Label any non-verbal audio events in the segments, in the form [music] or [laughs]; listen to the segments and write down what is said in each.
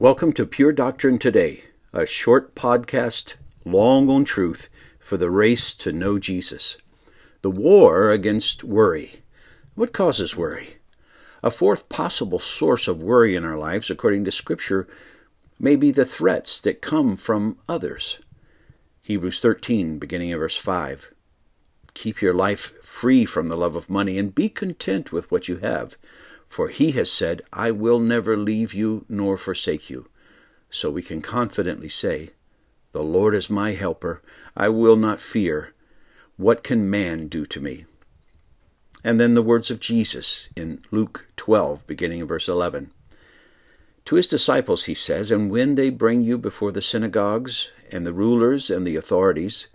Welcome to Pure Doctrine Today, a short podcast, long on truth for the race to know Jesus. The war against worry. What causes worry? A fourth possible source of worry in our lives, according to Scripture, may be the threats that come from others. Hebrews 13, beginning of verse 5. Keep your life free from the love of money and be content with what you have for he has said, I will never leave you nor forsake you. So we can confidently say, The Lord is my helper. I will not fear. What can man do to me? And then the words of Jesus in Luke 12, beginning in verse 11. To his disciples he says, And when they bring you before the synagogues and the rulers and the authorities,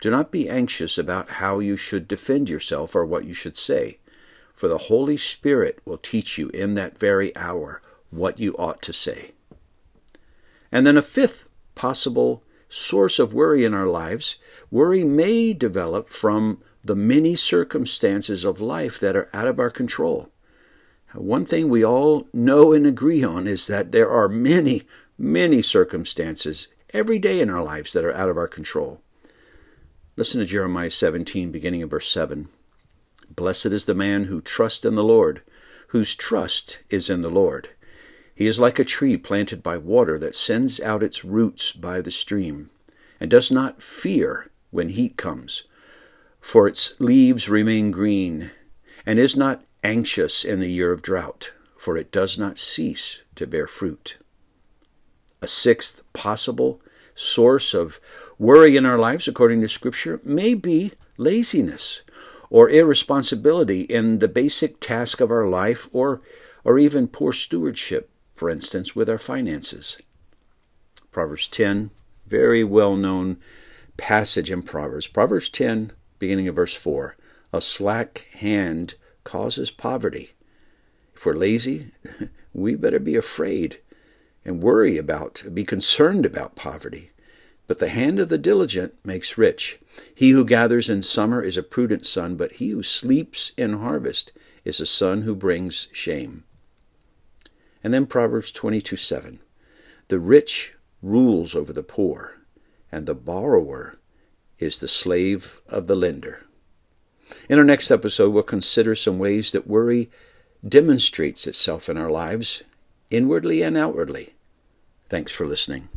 do not be anxious about how you should defend yourself or what you should say for the Holy Spirit will teach you in that very hour what you ought to say. And then a fifth possible source of worry in our lives worry may develop from the many circumstances of life that are out of our control. One thing we all know and agree on is that there are many, many circumstances every day in our lives that are out of our control. Listen to Jeremiah 17, beginning of verse 7. Blessed is the man who trusts in the Lord, whose trust is in the Lord. He is like a tree planted by water that sends out its roots by the stream, and does not fear when heat comes, for its leaves remain green, and is not anxious in the year of drought, for it does not cease to bear fruit. A sixth possible source of worry in our lives, according to Scripture, may be laziness or irresponsibility in the basic task of our life, or, or even poor stewardship, for instance, with our finances. Proverbs 10, very well known passage in Proverbs. Proverbs 10, beginning of verse 4 A slack hand causes poverty. If we're lazy, [laughs] we better be afraid and worry about, be concerned about poverty. But the hand of the diligent makes rich. He who gathers in summer is a prudent son, but he who sleeps in harvest is a son who brings shame. And then Proverbs 22 7. The rich rules over the poor, and the borrower is the slave of the lender. In our next episode, we'll consider some ways that worry demonstrates itself in our lives, inwardly and outwardly. Thanks for listening.